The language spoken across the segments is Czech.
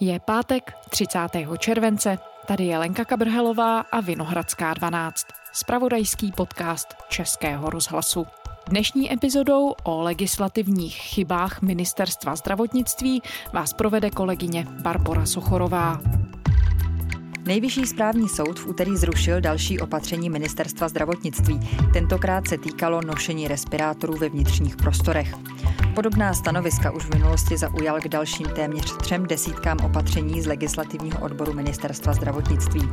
Je pátek 30. července, tady je Lenka Kabrhelová a Vinohradská 12, spravodajský podcast Českého rozhlasu. Dnešní epizodou o legislativních chybách Ministerstva zdravotnictví vás provede kolegyně Barbara Sochorová. Nejvyšší správní soud v úterý zrušil další opatření ministerstva zdravotnictví. Tentokrát se týkalo nošení respirátorů ve vnitřních prostorech. Podobná stanoviska už v minulosti zaujal k dalším téměř třem desítkám opatření z legislativního odboru ministerstva zdravotnictví.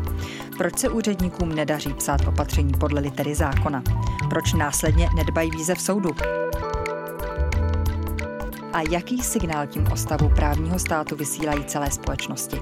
Proč se úředníkům nedaří psát opatření podle litery zákona? Proč následně nedbají výzev soudu? A jaký signál tím o stavu právního státu vysílají celé společnosti?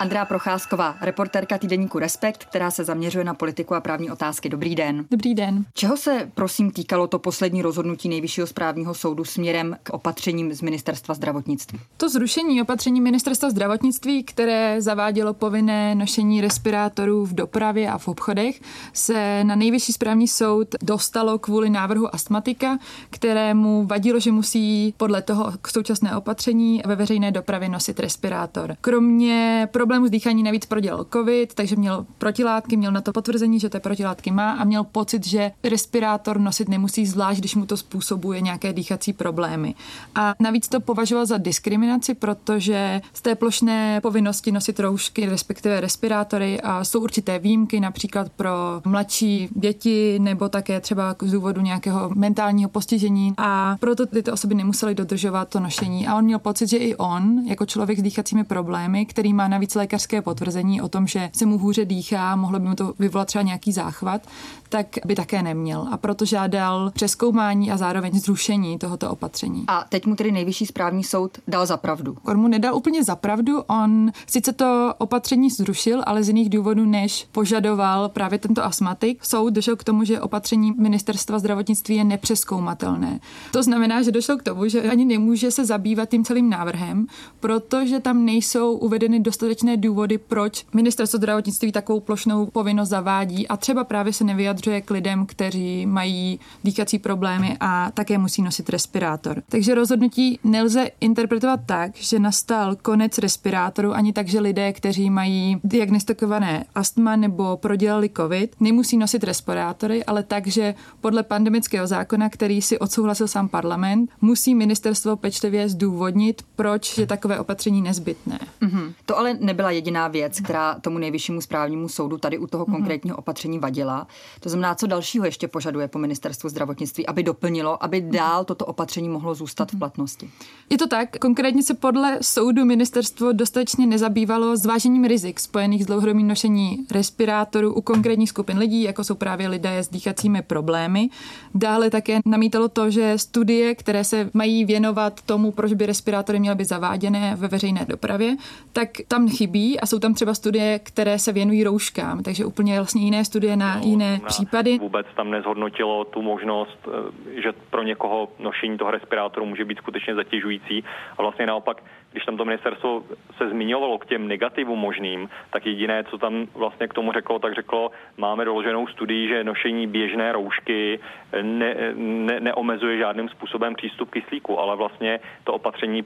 Andrá Procházková, reportérka týdeníku Respekt, která se zaměřuje na politiku a právní otázky. Dobrý den. Dobrý den. Čeho se prosím týkalo to poslední rozhodnutí Nejvyššího správního soudu směrem k opatřením z Ministerstva zdravotnictví? To zrušení opatření Ministerstva zdravotnictví, které zavádělo povinné nošení respirátorů v dopravě a v obchodech, se na Nejvyšší správní soud dostalo kvůli návrhu astmatika, kterému vadilo, že musí podle toho současné opatření ve veřejné dopravě nosit respirátor. Kromě pro problémů s dýchaním navíc prodělal covid, takže měl protilátky, měl na to potvrzení, že ty protilátky má a měl pocit, že respirátor nosit nemusí zvlášť, když mu to způsobuje nějaké dýchací problémy. A navíc to považoval za diskriminaci, protože z té plošné povinnosti nosit roušky, respektive respirátory, a jsou určité výjimky, například pro mladší děti nebo také třeba z důvodu nějakého mentálního postižení a proto tyto osoby nemusely dodržovat to nošení. A on měl pocit, že i on, jako člověk s dýchacími problémy, který má navíc lékařské potvrzení o tom, že se mu hůře dýchá, mohlo by mu to vyvolat třeba nějaký záchvat, tak by také neměl. A proto žádal přeskoumání a zároveň zrušení tohoto opatření. A teď mu tedy nejvyšší správní soud dal za pravdu. On mu nedal úplně za pravdu, on sice to opatření zrušil, ale z jiných důvodů, než požadoval právě tento astmatik. Soud došel k tomu, že opatření ministerstva zdravotnictví je nepřeskoumatelné. To znamená, že došlo k tomu, že ani nemůže se zabývat tím celým návrhem, protože tam nejsou uvedeny dostatečné dostatečné důvody, proč ministerstvo zdravotnictví takovou plošnou povinnost zavádí a třeba právě se nevyjadřuje k lidem, kteří mají dýchací problémy a také musí nosit respirátor. Takže rozhodnutí nelze interpretovat tak, že nastal konec respirátoru, ani tak, že lidé, kteří mají diagnostikované astma nebo prodělali COVID, nemusí nosit respirátory, ale tak, že podle pandemického zákona, který si odsouhlasil sám parlament, musí ministerstvo pečlivě zdůvodnit, proč je takové opatření nezbytné. Mm-hmm. To ale nebyla jediná věc, která tomu nejvyššímu správnímu soudu tady u toho mhm. konkrétního opatření vadila. To znamená, co dalšího ještě požaduje po ministerstvu zdravotnictví, aby doplnilo, aby mhm. dál toto opatření mohlo zůstat v mhm. platnosti. Je to tak. Konkrétně se podle soudu ministerstvo dostatečně nezabývalo zvážením rizik spojených s dlouhodobým nošení respirátorů u konkrétních skupin lidí, jako jsou právě lidé s dýchacími problémy. Dále také namítalo to, že studie, které se mají věnovat tomu, proč by respirátory měly být zaváděné ve veřejné dopravě, tak tam chybí a jsou tam třeba studie, které se věnují rouškám, takže úplně vlastně jiné studie na no, jiné případy. Vůbec tam nezhodnotilo tu možnost, eh, že pro někoho nošení toho respirátoru může být skutečně zatěžující a vlastně naopak když tam to ministerstvo se zmiňovalo k těm negativům možným, tak jediné, co tam vlastně k tomu řeklo, tak řeklo, máme doloženou studii, že nošení běžné roušky ne, ne, neomezuje žádným způsobem přístup kyslíku, ale vlastně to opatření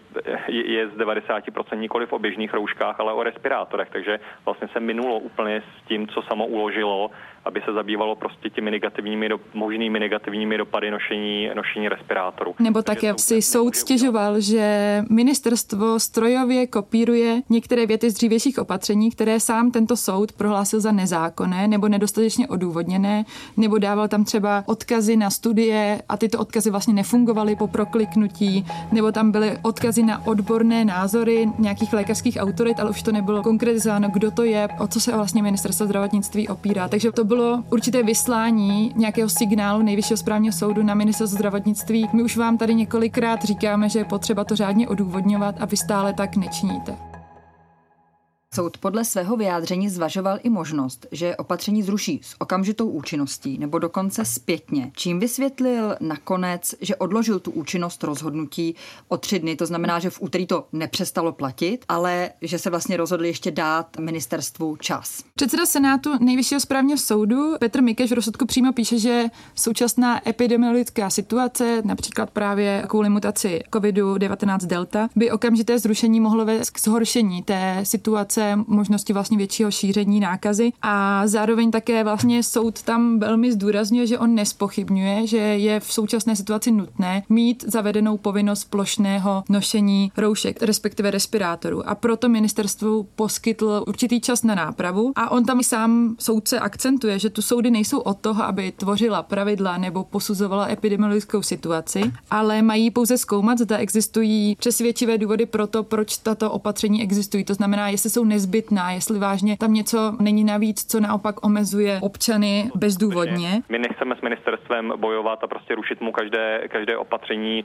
je, je z 90% nikoli o běžných rouškách, ale o respirátorech, takže vlastně se minulo úplně s tím, co samo uložilo aby se zabývalo prostě těmi negativními, do, možnými negativními dopady nošení, nošení respirátorů. Nebo také si soud stěžoval, že ministerstvo strojově kopíruje některé věty z dřívějších opatření, které sám tento soud prohlásil za nezákonné nebo nedostatečně odůvodněné, nebo dával tam třeba odkazy na studie a tyto odkazy vlastně nefungovaly po prokliknutí, nebo tam byly odkazy na odborné názory nějakých lékařských autorit, ale už to nebylo konkretizováno, kdo to je, o co se vlastně ministerstvo zdravotnictví opírá. Takže to bylo určité vyslání nějakého signálu Nejvyššího správního soudu na ministerstvo zdravotnictví. My už vám tady několikrát říkáme, že je potřeba to řádně odůvodňovat a vy stále tak nečiníte. Soud podle svého vyjádření zvažoval i možnost, že opatření zruší s okamžitou účinností nebo dokonce zpětně, čím vysvětlil nakonec, že odložil tu účinnost rozhodnutí o tři dny. To znamená, že v úterý to nepřestalo platit, ale že se vlastně rozhodli ještě dát ministerstvu čas. Předseda Senátu Nejvyššího správního soudu Petr Mikeš v rozsudku přímo píše, že současná epidemiologická situace, například právě kvůli mutaci COVID-19 Delta, by okamžité zrušení mohlo vést k zhoršení té situace, možnosti vlastně většího šíření nákazy a zároveň také vlastně soud tam velmi zdůrazňuje, že on nespochybňuje, že je v současné situaci nutné mít zavedenou povinnost plošného nošení roušek, respektive respirátorů. A proto ministerstvu poskytl určitý čas na nápravu a on tam sám soudce akcentuje, že tu soudy nejsou od toho, aby tvořila pravidla nebo posuzovala epidemiologickou situaci, ale mají pouze zkoumat, zda existují přesvědčivé důvody pro to, proč tato opatření existují. To znamená, jestli jsou nezbytná, jestli vážně tam něco není navíc, co naopak omezuje občany bezdůvodně. My nechceme s ministerstvem bojovat a prostě rušit mu každé, každé opatření e,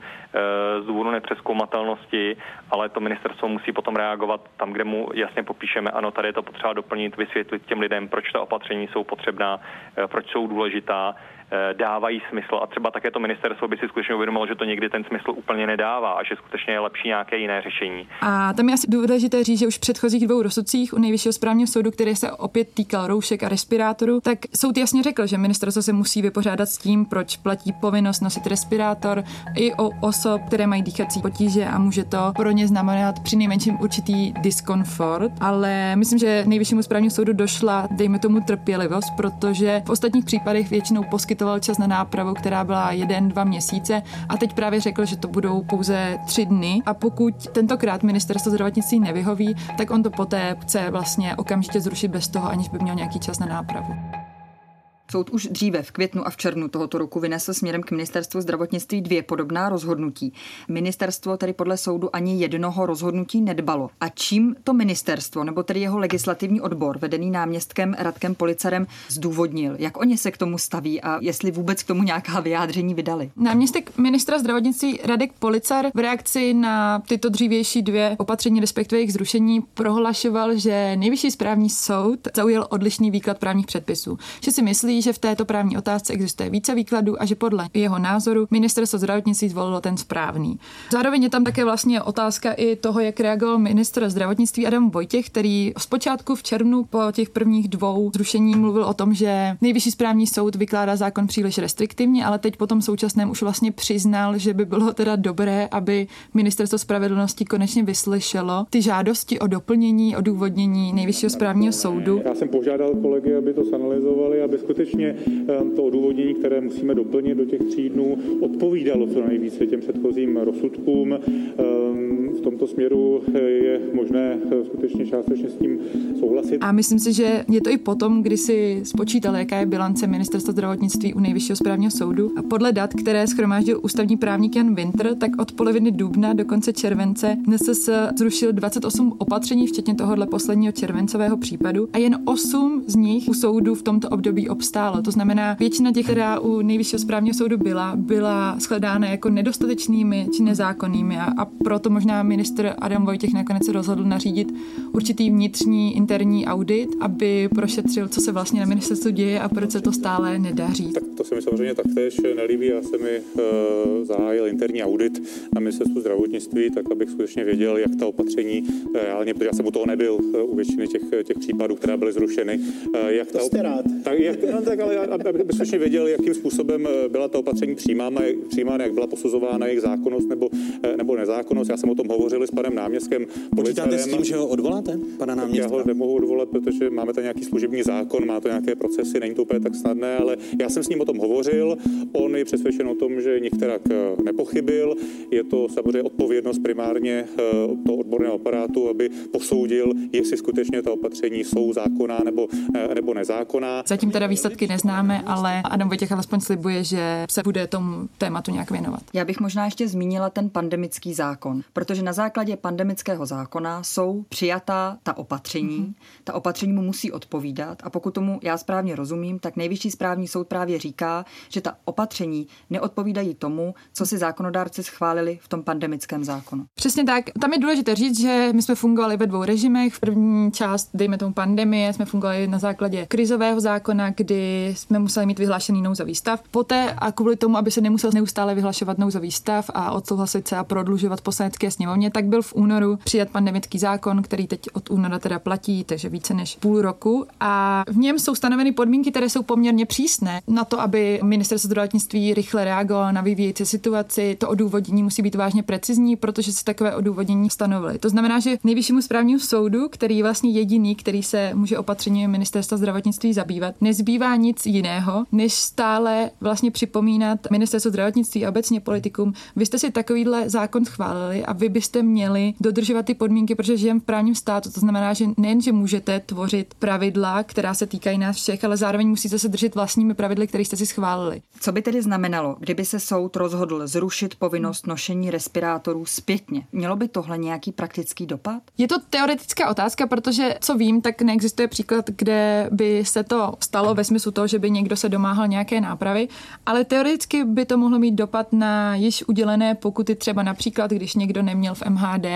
z důvodu nepřeskoumatelnosti, ale to ministerstvo musí potom reagovat tam, kde mu jasně popíšeme, ano, tady je to potřeba doplnit, vysvětlit těm lidem, proč ta opatření jsou potřebná, e, proč jsou důležitá Eh, dávají smysl a třeba také to ministerstvo by si skutečně uvědomilo, že to někdy ten smysl úplně nedává a že skutečně je lepší nějaké jiné řešení. A tam je asi důležité říct, že už v předchozích dvou rozsudcích u nejvyššího správního soudu, který se opět týkal roušek a respirátorů, tak soud jasně řekl, že ministerstvo se musí vypořádat s tím, proč platí povinnost nosit respirátor i o osob, které mají dýchací potíže a může to pro ně znamenat při nejmenším určitý diskomfort. Ale myslím, že nejvyššímu správního soudu došla, dejme tomu, trpělivost, protože v ostatních případech většinou poskyt poskytoval čas na nápravu, která byla jeden, dva měsíce a teď právě řekl, že to budou pouze tři dny a pokud tentokrát ministerstvo zdravotnictví nevyhoví, tak on to poté chce vlastně okamžitě zrušit bez toho, aniž by měl nějaký čas na nápravu. Soud už dříve v květnu a v červnu tohoto roku vynesl směrem k ministerstvu zdravotnictví dvě podobná rozhodnutí. Ministerstvo tedy podle soudu ani jednoho rozhodnutí nedbalo. A čím to ministerstvo, nebo tedy jeho legislativní odbor, vedený náměstkem Radkem Policarem, zdůvodnil? Jak oni se k tomu staví a jestli vůbec k tomu nějaká vyjádření vydali? Náměstek ministra zdravotnictví Radek Policar v reakci na tyto dřívější dvě opatření, respektive jejich zrušení, prohlašoval, že nejvyšší správní soud zaujal odlišný výklad právních předpisů. Že si myslí, že v této právní otázce existuje více výkladů a že podle jeho názoru ministerstvo zdravotnictví zvolilo ten správný. Zároveň je tam také vlastně otázka i toho, jak reagoval ministr zdravotnictví Adam Vojtěch, který zpočátku v červnu po těch prvních dvou zrušení mluvil o tom, že nejvyšší správní soud vykládá zákon příliš restriktivně, ale teď po tom současném už vlastně přiznal, že by bylo teda dobré, aby ministerstvo spravedlnosti konečně vyslyšelo ty žádosti o doplnění, o důvodnění nejvyššího správního soudu. Já jsem požádal kolegy, aby to zanalizovali, aby skutečně skutečně ehm, to odůvodnění, které musíme doplnit do těch tří dnů, odpovídalo co nejvíce těm předchozím rozsudkům. Tomto směru eh, je možné eh, skutečně částečně s tím souhlasit. A myslím si, že je to i potom, kdy si spočítal, jaká je bilance ministerstva zdravotnictví u nejvyššího správního soudu. A podle dat, které schromáždil ústavní právník Jan Winter, tak od poloviny dubna do konce července NSS zrušil 28 opatření, včetně tohohle posledního červencového případu a jen 8 z nich u soudu v tomto období obstálo stálo. To znamená, většina těch, která u nejvyššího správního soudu byla, byla shledána jako nedostatečnými či nezákonnými a, a proto možná minister Adam Vojtěch nakonec se rozhodl nařídit určitý vnitřní interní audit, aby prošetřil, co se vlastně na ministerstvu děje a proč se to stále nedaří. Tak to se mi samozřejmě taktéž nelíbí. Já jsem mi uh, zahájil interní audit na ministerstvu zdravotnictví, tak abych skutečně věděl, jak ta opatření uh, reálně, protože já jsem u toho nebyl uh, u většiny těch, těch případů, které byly zrušeny. Uh, jak to ta, jste rád. Tak, jak, no, tak ale aby skutečně věděl, jakým způsobem eh, byla ta opatření přijímána, přijímána jak byla posuzována jejich zákonnost nebo, eh, nebo nezákonnost. Já jsem o tom hovořil s panem náměstkem. Počítáte s tím, že ho odvoláte, pana náměstka? Já ho nemohu odvolat, protože máme tam nějaký služební zákon, má to nějaké procesy, není to úplně tak snadné, ale já jsem s ním o tom hovořil. On je přesvědčen o tom, že některak eh, nepochybil. Je to samozřejmě odpovědnost primárně toho odborného aparátu, aby posoudil, jestli skutečně ta opatření jsou zákonná nebo, nebo nezákonná. Zatím teda výsledky výsledky neznáme, ale Adam Vojtěch alespoň slibuje, že se bude tomu tématu nějak věnovat. Já bych možná ještě zmínila ten pandemický zákon, protože na základě pandemického zákona jsou přijatá ta opatření. Mm-hmm. Ta opatření mu musí odpovídat a pokud tomu já správně rozumím, tak nejvyšší správní soud právě říká, že ta opatření neodpovídají tomu, co si zákonodárci schválili v tom pandemickém zákonu. Přesně tak. Tam je důležité říct, že my jsme fungovali ve dvou režimech. V první část, dejme tomu pandemie, jsme fungovali na základě krizového zákona, kdy jsme museli mít vyhlášený nouzový stav. Poté a kvůli tomu, aby se nemusel neustále vyhlašovat nouzový stav a odsouhlasit se a prodlužovat poslanecké sněmovně, tak byl v únoru přijat pandemický zákon, který teď od února teda platí, takže více než půl roku. A v něm jsou stanoveny podmínky, které jsou poměrně přísné na to, aby ministerstvo zdravotnictví rychle reagovalo na vyvíjející situaci. To odůvodnění musí být vážně precizní, protože se takové odůvodnění stanovily. To znamená, že nejvyššímu správnímu soudu, který je vlastně jediný, který se může opatření ministerstva zdravotnictví zabývat, nezbývá nic jiného, než stále vlastně připomínat ministerstvo zdravotnictví a obecně politikům, vy jste si takovýhle zákon schválili a vy byste měli dodržovat ty podmínky, protože žijeme v právním státu. To znamená, že nejen, že můžete tvořit pravidla, která se týkají nás všech, ale zároveň musíte se držet vlastními pravidly, které jste si schválili. Co by tedy znamenalo, kdyby se soud rozhodl zrušit povinnost nošení respirátorů zpětně? Mělo by tohle nějaký praktický dopad? Je to teoretická otázka, protože co vím, tak neexistuje příklad, kde by se to stalo ve smyslu toho, že by někdo se domáhal nějaké nápravy, ale teoreticky by to mohlo mít dopad na již udělené pokuty, třeba například, když někdo neměl v MHD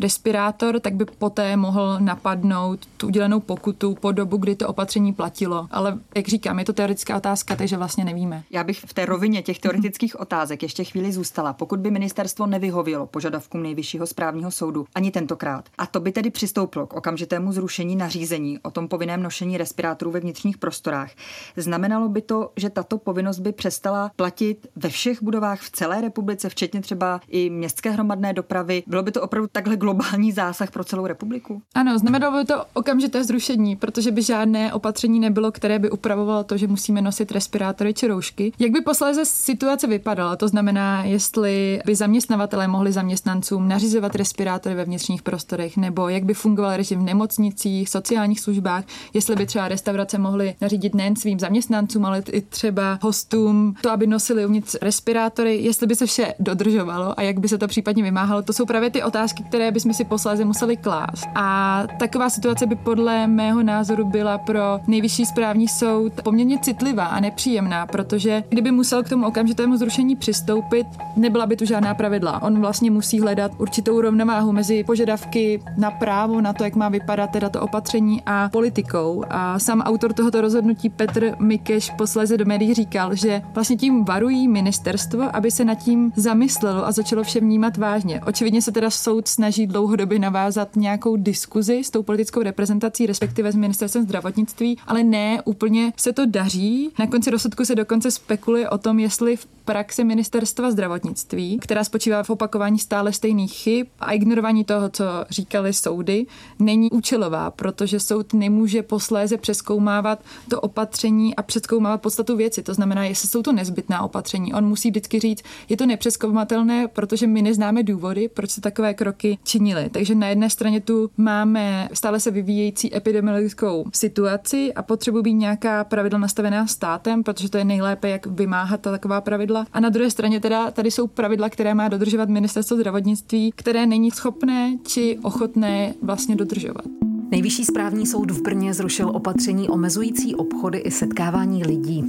respirátor, tak by poté mohl napadnout tu udělenou pokutu po dobu, kdy to opatření platilo. Ale jak říkám, je to teoretická otázka, takže vlastně nevíme. Já bych v té rovině těch teoretických otázek ještě chvíli zůstala. Pokud by ministerstvo nevyhovělo požadavkům nejvyššího správního soudu ani tentokrát, a to by tedy přistoupilo k okamžitému zrušení nařízení o tom povinném nošení respirátorů ve vnitřních prostorách, znamenalo by to, že tato povinnost by přestala platit ve všech budovách v celé republice, včetně třeba i městské hromadné dopravy. Bylo by to opravdu takhle globální zásah pro celou republiku? Ano, znamenalo by to okamžité zrušení, protože by žádné opatření nebylo, které by upravovalo to, že musíme nosit respirátory či roušky. Jak by posléze situace vypadala? To znamená, jestli by zaměstnavatelé mohli zaměstnancům nařizovat respirátory ve vnitřních prostorech, nebo jak by fungoval režim v nemocnicích, sociálních službách, jestli by třeba restaurace mohly nařídit nejen svým zaměstnancům, ale i třeba hostům to, aby nosili uvnitř respirátory, jestli by se vše dodržovalo a jak by se to případně vymáhalo. To jsou právě ty otázky, které bychom si posléze museli klást. A taková situace by podle mého názoru byla pro nejvyšší správní soud poměrně citlivá a nepříjemná, protože kdyby musel k tomu okamžitému zrušení přistoupit, nebyla by tu žádná pravidla. On vlastně musí hledat určitou rovnováhu mezi požadavky na právo, na to, jak má vypadat teda to opatření a politikou. A sám autor tohoto rozhodnutí Petr Mikeš posléze do médií říkal, že vlastně tím varují ministerstvo, aby se nad tím zamyslelo a začalo vše vnímat vážně. Očividně se teda soud snaží dlouhodobě navázat nějakou diskuzi s tou politickou reprezentací, respektive s ministerstvem zdravotnictví, ale ne úplně se to daří. Na konci rozsudku se dokonce spekuluje o tom, jestli v praxi ministerstva zdravotnictví, která spočívá v opakování stále stejných chyb a ignorování toho, co říkali soudy, není účelová, protože soud nemůže posléze přeskoumávat to opatření a přeskoumávat podstatu věci. To znamená, jestli jsou to nezbytná opatření. On musí vždycky říct, je to nepřeskoumatelné, protože my neznáme důvody, proč se takové kroky činily. Takže na jedné straně tu máme stále se vyvíjející epidemiologickou situaci a potřebují být nějaká pravidla nastavená státem, protože to je nejlépe, jak vymáhat ta taková pravidla. A na druhé straně teda tady jsou pravidla, které má dodržovat ministerstvo zdravotnictví, které není schopné či ochotné vlastně dodržovat. Nejvyšší správní soud v Brně zrušil opatření omezující obchody i setkávání lidí.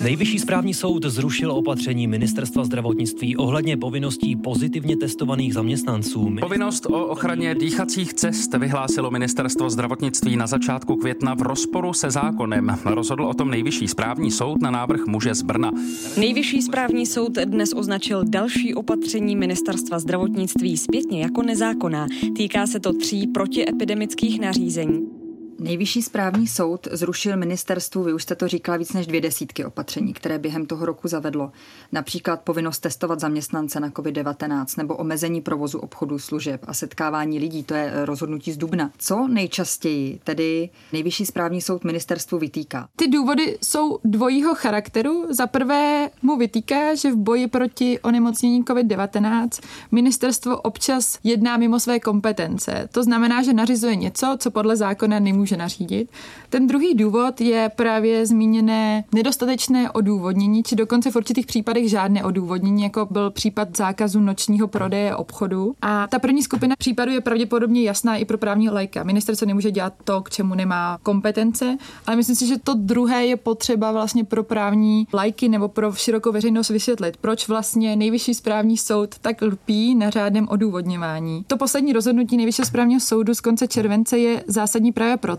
Nejvyšší správní soud zrušil opatření ministerstva zdravotnictví ohledně povinností pozitivně testovaných zaměstnanců. Povinnost o ochraně dýchacích cest vyhlásilo ministerstvo zdravotnictví na začátku května v rozporu se zákonem. Rozhodl o tom nejvyšší správní soud na návrh muže z Brna. Nejvyšší správní soud dnes označil další opatření ministerstva zdravotnictví zpětně jako nezákonná. Týká se to tří protiepidemických nařízení. Nejvyšší správní soud zrušil ministerstvu, vy už jste to říkala, víc než dvě desítky opatření, které během toho roku zavedlo. Například povinnost testovat zaměstnance na COVID-19 nebo omezení provozu obchodu služeb a setkávání lidí, to je rozhodnutí z Dubna. Co nejčastěji tedy Nejvyšší správní soud ministerstvu vytýká? Ty důvody jsou dvojího charakteru. Za prvé mu vytýká, že v boji proti onemocnění COVID-19 ministerstvo občas jedná mimo své kompetence. To znamená, že nařizuje něco, co podle zákona nemůže nemůže nařídit. Ten druhý důvod je právě zmíněné nedostatečné odůvodnění, či dokonce v určitých případech žádné odůvodnění, jako byl případ zákazu nočního prodeje obchodu. A ta první skupina případů je pravděpodobně jasná i pro právní lajka. Ministerstvo nemůže dělat to, k čemu nemá kompetence, ale myslím si, že to druhé je potřeba vlastně pro právní lajky nebo pro širokou veřejnost vysvětlit, proč vlastně nejvyšší správní soud tak lpí na řádném odůvodňování. To poslední rozhodnutí nejvyššího správního soudu z konce července je zásadní právě proto,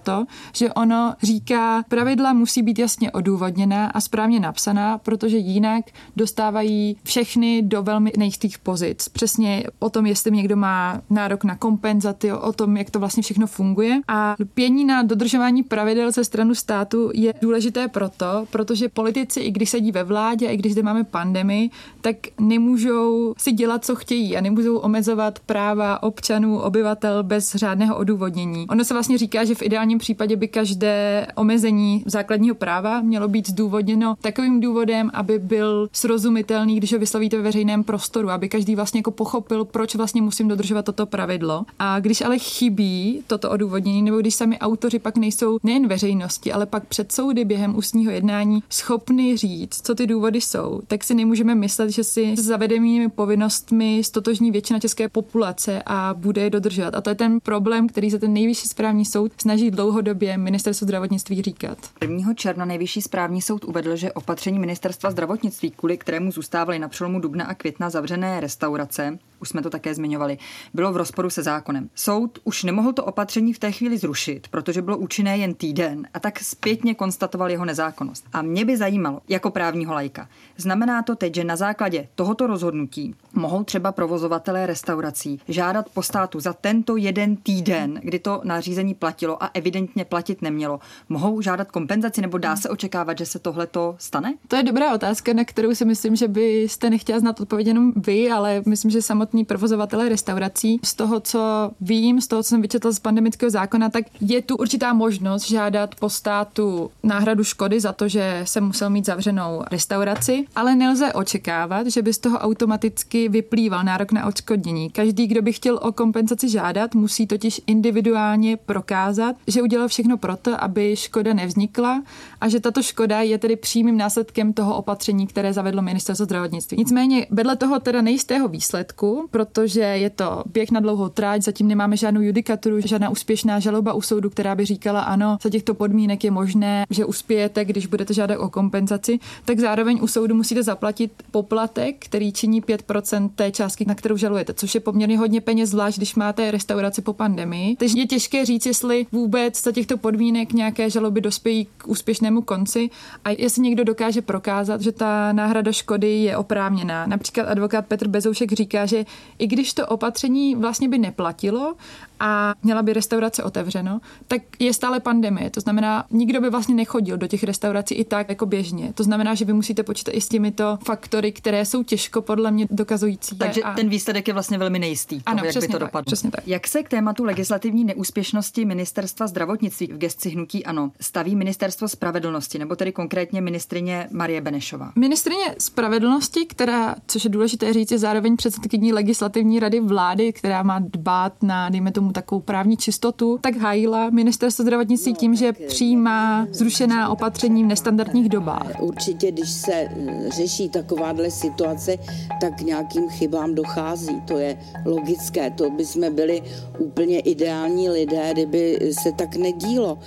že ono říká, pravidla musí být jasně odůvodněná a správně napsaná, protože jinak dostávají všechny do velmi nejistých pozic. Přesně o tom, jestli někdo má nárok na kompenzaci, o tom, jak to vlastně všechno funguje. A lpění na dodržování pravidel ze stranu státu je důležité proto, protože politici, i když sedí ve vládě, i když zde máme pandemii, tak nemůžou si dělat, co chtějí a nemůžou omezovat práva občanů, obyvatel bez řádného odůvodnění. Ono se vlastně říká, že v ideálním případě by každé omezení základního práva mělo být zdůvodněno takovým důvodem, aby byl srozumitelný, když ho vyslovíte ve veřejném prostoru, aby každý vlastně jako pochopil, proč vlastně musím dodržovat toto pravidlo. A když ale chybí toto odůvodnění, nebo když sami autoři pak nejsou nejen veřejnosti, ale pak před soudy během ústního jednání schopni říct, co ty důvody jsou, tak si nemůžeme myslet, že si s zavedenými povinnostmi stotožní většina české populace a bude je dodržovat. A to je ten problém, který se ten nejvyšší správní soud snaží dlouhodobě ministerstvo zdravotnictví říkat. 1. června nejvyšší správní soud uvedl, že opatření ministerstva zdravotnictví, kvůli kterému zůstávaly na přelomu dubna a května zavřené restaurace, už jsme to také zmiňovali, bylo v rozporu se zákonem. Soud už nemohl to opatření v té chvíli zrušit, protože bylo účinné jen týden a tak zpětně konstatoval jeho nezákonnost. A mě by zajímalo, jako právního lajka, znamená to teď, že na základě tohoto rozhodnutí mohou třeba provozovatelé restaurací žádat po státu za tento jeden týden, kdy to nařízení platilo a evidentně platit nemělo, mohou žádat kompenzaci nebo dá se očekávat, že se tohle to stane? To je dobrá otázka, na kterou si myslím, že byste nechtěla znát odpověď jenom vy, ale myslím, že samotní provozovatelé restaurací, z toho, co vím, z toho, co jsem vyčetl z pandemického zákona, tak je tu určitá možnost žádat po státu náhradu škody za to, že jsem musel mít zavřenou restauraci, ale nelze očekávat, že by z toho automaticky vyplýval nárok na odškodnění. Každý, kdo by chtěl o kompenzaci žádat, musí totiž individuálně prokázat, že udělal všechno proto, aby škoda nevznikla a že tato škoda je tedy přímým následkem toho opatření, které zavedlo ministerstvo zdravotnictví. Nicméně, vedle toho teda nejistého výsledku, protože je to běh na dlouhou tráť, zatím nemáme žádnou judikaturu, žádná úspěšná žaloba u soudu, která by říkala ano, za těchto podmínek je možné, že uspějete, když budete žádat o kompenzaci, tak zároveň u soudu musíte zaplatit poplatek, který činí 5% té částky, na kterou žalujete, což je poměrně hodně peněz, zvlášť když máte restauraci po pandemii. Takže je těžké říct, jestli vůbec za těchto podmínek nějaké žaloby dospějí k úspěšnému konci a jestli někdo dokáže prokázat, že ta náhrada škody je oprávněná. Například advokát Petr Bezoušek říká, že i když to opatření vlastně by neplatilo a měla by restaurace otevřeno, tak je stále pandemie. To znamená, nikdo by vlastně nechodil do těch restaurací i tak jako běžně. To znamená, že vy musíte počítat i s těmito faktory, které jsou těžko podle mě dokazující. Takže a... ten výsledek je vlastně velmi nejistý. Ano, toho, jak přesně by to tak, dopadlo. Přesně tak. Jak se k tématu legislativní neúspěšnosti ministerstva zdravotnictví v gesci hnutí ANO staví ministerstvo spravedlnosti, nebo tedy konkrétně ministrině Marie Benešová? Ministrině spravedlnosti, která, což je důležité říct, je zároveň předsedkyní legislativní rady vlády, která má dbát na, dejme tomu, takovou právní čistotu, tak hájila ministerstvo zdravotnictví tím, že přijímá zrušená opatření v nestandardních dobách. Určitě, když se řeší takováhle situace, tak k nějakým chybám dochází. To je logické. To by jsme byli úplně ideální lidé, kdyby se tak nedílo.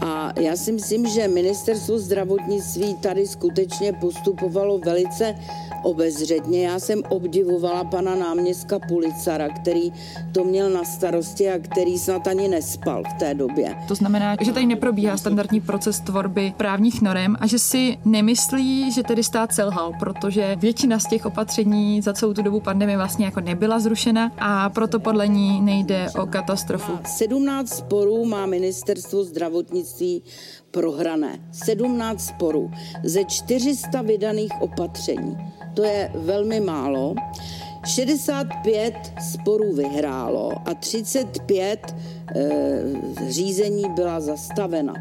A já si myslím, že ministerstvo zdravotnictví tady skutečně postupovalo velice obezřetně. Já jsem obdivovala pana náměstka Policara, který to měl na starosti a který snad ani nespal v té době. To znamená, že tady neprobíhá standardní proces tvorby právních norem a že si nemyslí, že tedy stát selhal, protože většina z těch opatření za celou tu dobu pandemie vlastně jako nebyla zrušena a proto podle ní nejde o katastrofu. 17 sporů má ministerstvo zdravotnictví prohrané. 17 sporů ze 400 vydaných opatření. To je velmi málo. 65 sporů vyhrálo a 35 e, řízení byla zastavena.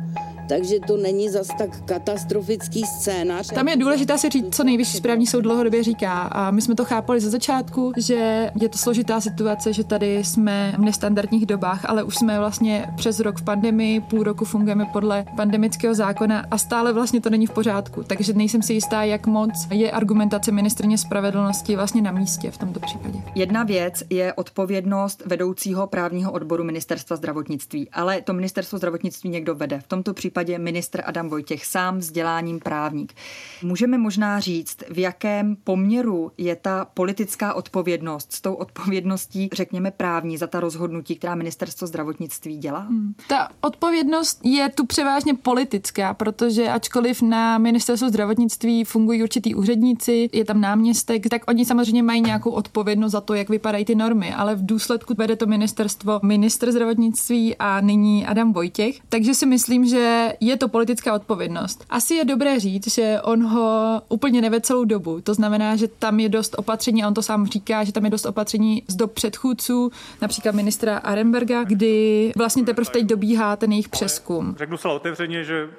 Takže to není zas tak katastrofický scénář. Tam je důležité si říct, co nejvyšší správní soud dlouhodobě říká. A my jsme to chápali ze začátku, že je to složitá situace, že tady jsme v nestandardních dobách, ale už jsme vlastně přes rok v pandemii, půl roku fungujeme podle pandemického zákona a stále vlastně to není v pořádku. Takže nejsem si jistá, jak moc je argumentace ministrně spravedlnosti vlastně na místě v tomto případě. Jedna věc je odpovědnost vedoucího právního odboru ministerstva zdravotnictví, ale to ministerstvo zdravotnictví někdo vede. V tomto případě ministr Adam Vojtěch, sám vzděláním právník. Můžeme možná říct, v jakém poměru je ta politická odpovědnost s tou odpovědností, řekněme, právní za ta rozhodnutí, která ministerstvo zdravotnictví dělá? Hmm. Ta odpovědnost je tu převážně politická, protože ačkoliv na ministerstvu zdravotnictví fungují určitý úředníci, je tam náměstek, tak oni samozřejmě mají nějakou odpovědnost za to, jak vypadají ty normy, ale v důsledku vede to ministerstvo minister zdravotnictví a nyní Adam Vojtěch. Takže si myslím, že je to politická odpovědnost. Asi je dobré říct, že on ho úplně neve celou dobu. To znamená, že tam je dost opatření, a on to sám říká, že tam je dost opatření z dob předchůdců, například ministra Arenberga, kdy vlastně teprve teď dobíhá ten jejich přeskum. Řeknu se otevřeně, že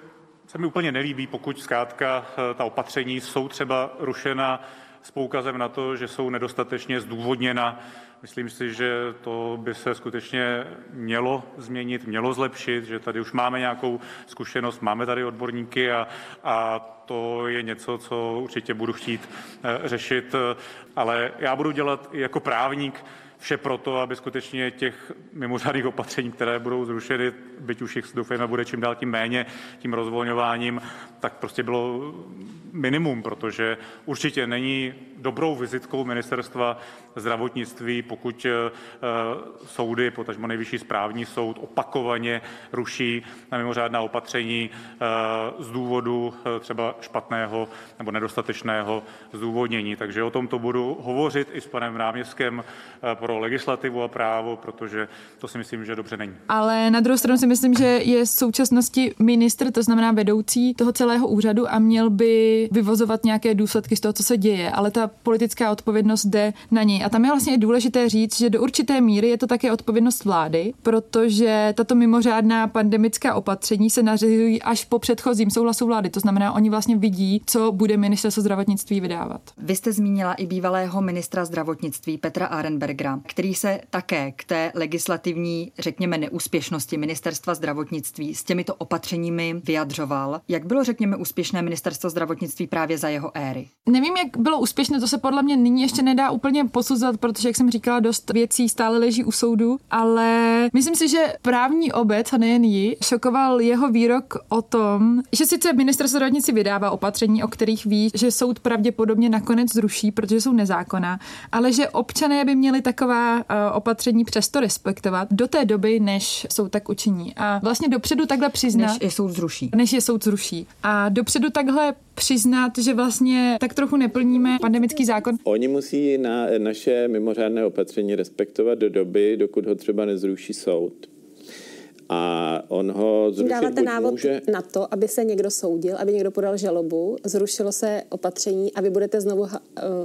se mi úplně nelíbí, pokud zkrátka eh, ta opatření jsou třeba rušena s poukazem na to, že jsou nedostatečně zdůvodněna. Myslím si, že to by se skutečně mělo změnit, mělo zlepšit, že tady už máme nějakou zkušenost, máme tady odborníky a, a to je něco, co určitě budu chtít eh, řešit, ale já budu dělat jako právník vše proto, aby skutečně těch mimořádných opatření, které budou zrušeny, byť už jich doufejme bude čím dál tím méně, tím rozvolňováním, tak prostě bylo minimum, protože určitě není dobrou vizitkou ministerstva zdravotnictví, pokud eh, soudy, potažmo nejvyšší správní soud, opakovaně ruší na mimořádná opatření eh, z důvodu eh, třeba špatného nebo nedostatečného zdůvodnění. Takže o tomto budu hovořit i s panem náměstkem pro legislativu a právo, protože to si myslím, že dobře není. Ale na druhou stranu si myslím, že je v současnosti ministr, to znamená vedoucí toho celého úřadu a měl by vyvozovat nějaké důsledky z toho, co se děje, ale ta politická odpovědnost jde na něj. A tam je vlastně důležité říct, že do určité míry je to také odpovědnost vlády, protože tato mimořádná pandemická opatření se nařizují až po předchozím souhlasu vlády. To znamená, oni vlastně vidí, co bude ministerstvo zdravotnictví vydávat. Vy jste zmínila i bývalého ministra zdravotnictví Petra Arenbergera, který se také k té legislativní, řekněme, neúspěšnosti ministerstva zdravotnictví s těmito opatřeními vyjadřoval. Jak bylo, řekněme, úspěšné ministerstvo zdravotnictví právě za jeho éry? Nevím, jak bylo úspěšné, to se podle mě nyní ještě nedá úplně posuzovat, protože, jak jsem říkala, dost věcí stále leží u soudu, ale myslím si, že právní obec, a nejen ji, šokoval jeho výrok o tom, že sice ministerstvo zdravotnictví vydává opatření, o kterých ví, že soud pravděpodobně nakonec zruší, protože jsou nezákonná, ale že občané by měli taková uh, opatření přesto respektovat do té doby, než jsou tak učiní. A vlastně dopředu takhle přiznat. Než je soud zruší. Než je soud zruší. A dopředu takhle přiznat, že vlastně tak trochu neplníme pandemický zákon. Oni musí na naše mimořádné opatření respektovat do doby, dokud ho třeba nezruší soud. A on ho zrušit dáváte návod může... na to, aby se někdo soudil, aby někdo podal žalobu, zrušilo se opatření a vy budete znovu uh,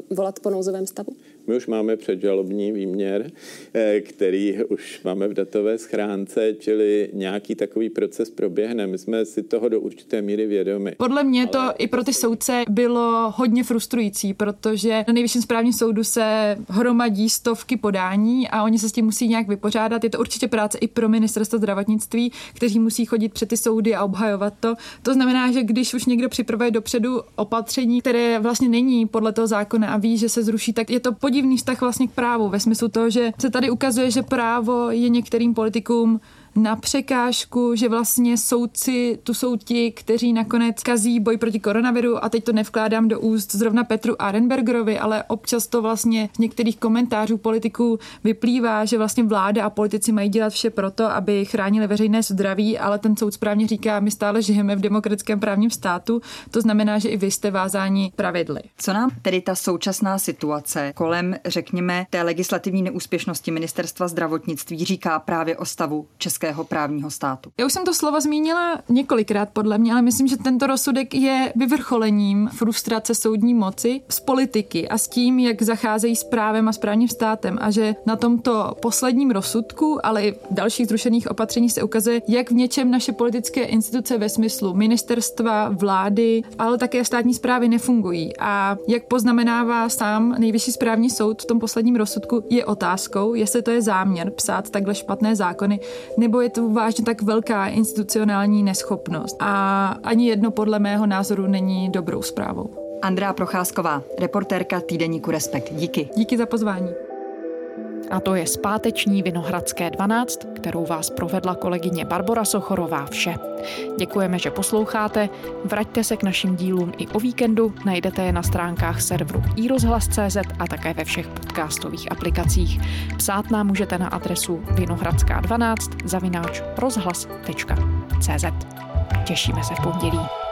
volat po nouzovém stavu? My už máme předžalobní výměr, eh, který už máme v datové schránce, čili nějaký takový proces proběhne. My jsme si toho do určité míry vědomi. Podle mě to Ale... i pro ty soudce bylo hodně frustrující, protože na nejvyšším správním soudu se hromadí stovky podání a oni se s tím musí nějak vypořádat. Je to určitě práce i pro ministerstvo zdravotnictví, kteří musí chodit před ty soudy a obhajovat to. To znamená, že když už někdo připravuje dopředu opatření, které vlastně není podle toho zákona a ví, že se zruší, tak je to pod podivný vztah vlastně k právu, ve smyslu toho, že se tady ukazuje, že právo je některým politikům na překážku, že vlastně soudci tu jsou ti, kteří nakonec kazí boj proti koronaviru a teď to nevkládám do úst zrovna Petru Arenbergerovi, ale občas to vlastně z některých komentářů politiků vyplývá, že vlastně vláda a politici mají dělat vše proto, aby chránili veřejné zdraví, ale ten soud správně říká, my stále žijeme v demokratickém právním státu, to znamená, že i vy jste vázáni pravidly. Co nám tedy ta současná situace kolem, řekněme, té legislativní neúspěšnosti ministerstva zdravotnictví říká právě o stavu České demokratického právního státu. Já už jsem to slovo zmínila několikrát podle mě, ale myslím, že tento rozsudek je vyvrcholením frustrace soudní moci z politiky a s tím, jak zacházejí s právem a správním státem a že na tomto posledním rozsudku, ale i v dalších zrušených opatření se ukazuje, jak v něčem naše politické instituce ve smyslu ministerstva, vlády, ale také státní zprávy nefungují. A jak poznamenává sám nejvyšší správní soud v tom posledním rozsudku, je otázkou, jestli to je záměr psát takhle špatné zákony, nebo je to vážně tak velká institucionální neschopnost. A ani jedno podle mého názoru není dobrou zprávou. Andrá Procházková, reportérka týdeníku Respekt. Díky. Díky za pozvání. A to je zpáteční Vinohradské 12, kterou vás provedla kolegyně Barbara Sochorová vše. Děkujeme, že posloucháte. Vraťte se k našim dílům i o víkendu. Najdete je na stránkách serveru iRozhlas.cz a také ve všech podcastových aplikacích. Psát nám můžete na adresu vinohradská12 zavináč rozhlas.cz. Těšíme se v pondělí.